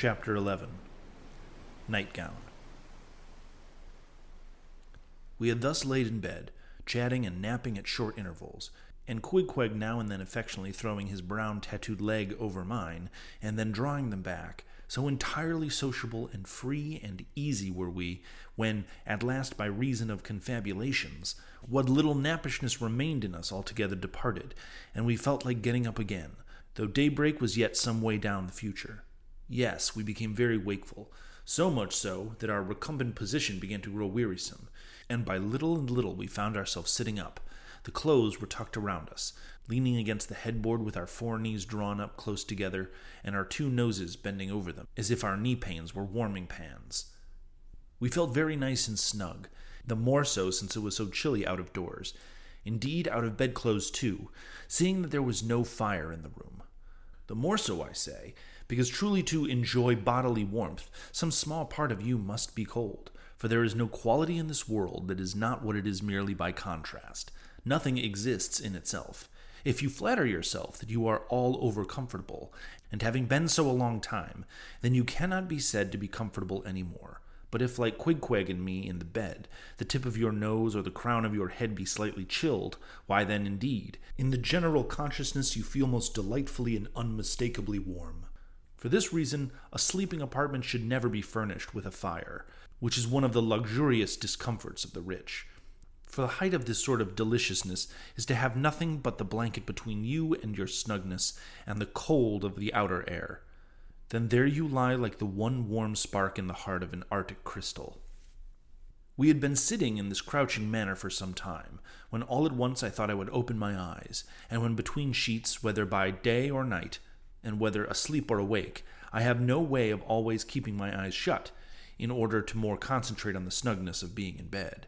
Chapter 11 Nightgown. We had thus laid in bed, chatting and napping at short intervals, and Queequeg now and then affectionately throwing his brown tattooed leg over mine, and then drawing them back. So entirely sociable and free and easy were we, when, at last, by reason of confabulations, what little nappishness remained in us altogether departed, and we felt like getting up again, though daybreak was yet some way down the future. Yes, we became very wakeful, so much so that our recumbent position began to grow wearisome, and by little and little we found ourselves sitting up. The clothes were tucked around us, leaning against the headboard with our four knees drawn up close together, and our two noses bending over them, as if our knee pains were warming pans. We felt very nice and snug, the more so since it was so chilly out of doors. Indeed, out of bedclothes too, seeing that there was no fire in the room. The more so, I say, because truly to enjoy bodily warmth, some small part of you must be cold, for there is no quality in this world that is not what it is merely by contrast. Nothing exists in itself. If you flatter yourself that you are all over comfortable, and having been so a long time, then you cannot be said to be comfortable any more. But if, like Queequeg and me in the bed, the tip of your nose or the crown of your head be slightly chilled, why then, indeed, in the general consciousness you feel most delightfully and unmistakably warm. For this reason, a sleeping apartment should never be furnished with a fire, which is one of the luxurious discomforts of the rich. For the height of this sort of deliciousness is to have nothing but the blanket between you and your snugness and the cold of the outer air. Then there you lie like the one warm spark in the heart of an arctic crystal. We had been sitting in this crouching manner for some time, when all at once I thought I would open my eyes, and when between sheets, whether by day or night, and whether asleep or awake, I have no way of always keeping my eyes shut, in order to more concentrate on the snugness of being in bed.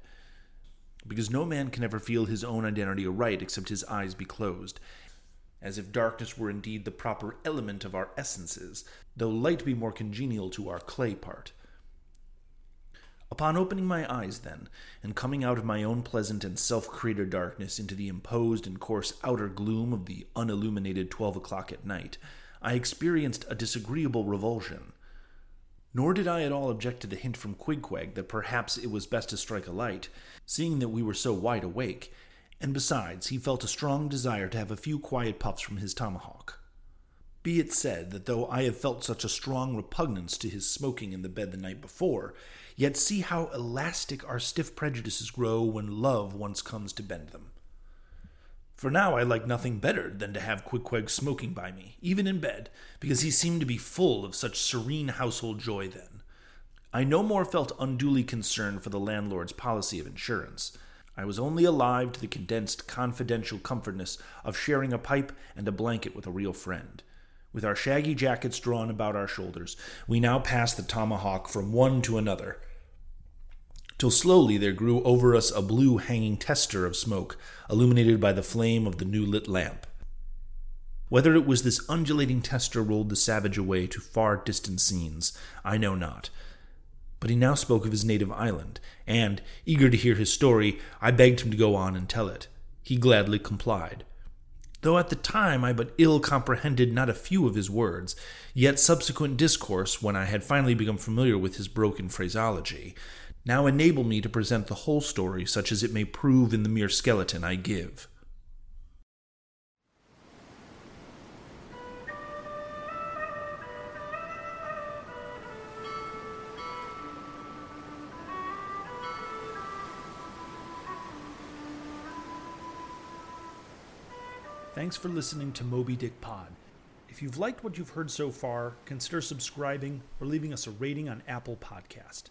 Because no man can ever feel his own identity aright except his eyes be closed, as if darkness were indeed the proper element of our essences, though light be more congenial to our clay part. Upon opening my eyes, then, and coming out of my own pleasant and self created darkness into the imposed and coarse outer gloom of the unilluminated twelve o'clock at night, I experienced a disagreeable revulsion. Nor did I at all object to the hint from Queequeg that perhaps it was best to strike a light, seeing that we were so wide awake, and besides, he felt a strong desire to have a few quiet puffs from his tomahawk. Be it said that though I have felt such a strong repugnance to his smoking in the bed the night before, yet see how elastic our stiff prejudices grow when love once comes to bend them. For now I like nothing better than to have Queequeg smoking by me, even in bed, because he seemed to be full of such serene household joy then. I no more felt unduly concerned for the landlord's policy of insurance. I was only alive to the condensed, confidential comfortness of sharing a pipe and a blanket with a real friend. With our shaggy jackets drawn about our shoulders, we now passed the tomahawk from one to another, till slowly there grew over us a blue hanging tester of smoke, illuminated by the flame of the new lit lamp. Whether it was this undulating tester rolled the savage away to far distant scenes, I know not. But he now spoke of his native island, and, eager to hear his story, I begged him to go on and tell it. He gladly complied. Though at the time I but ill comprehended not a few of his words, yet subsequent discourse, when I had finally become familiar with his broken phraseology, now enable me to present the whole story such as it may prove in the mere skeleton I give. Thanks for listening to Moby Dick Pod. If you've liked what you've heard so far, consider subscribing or leaving us a rating on Apple Podcast.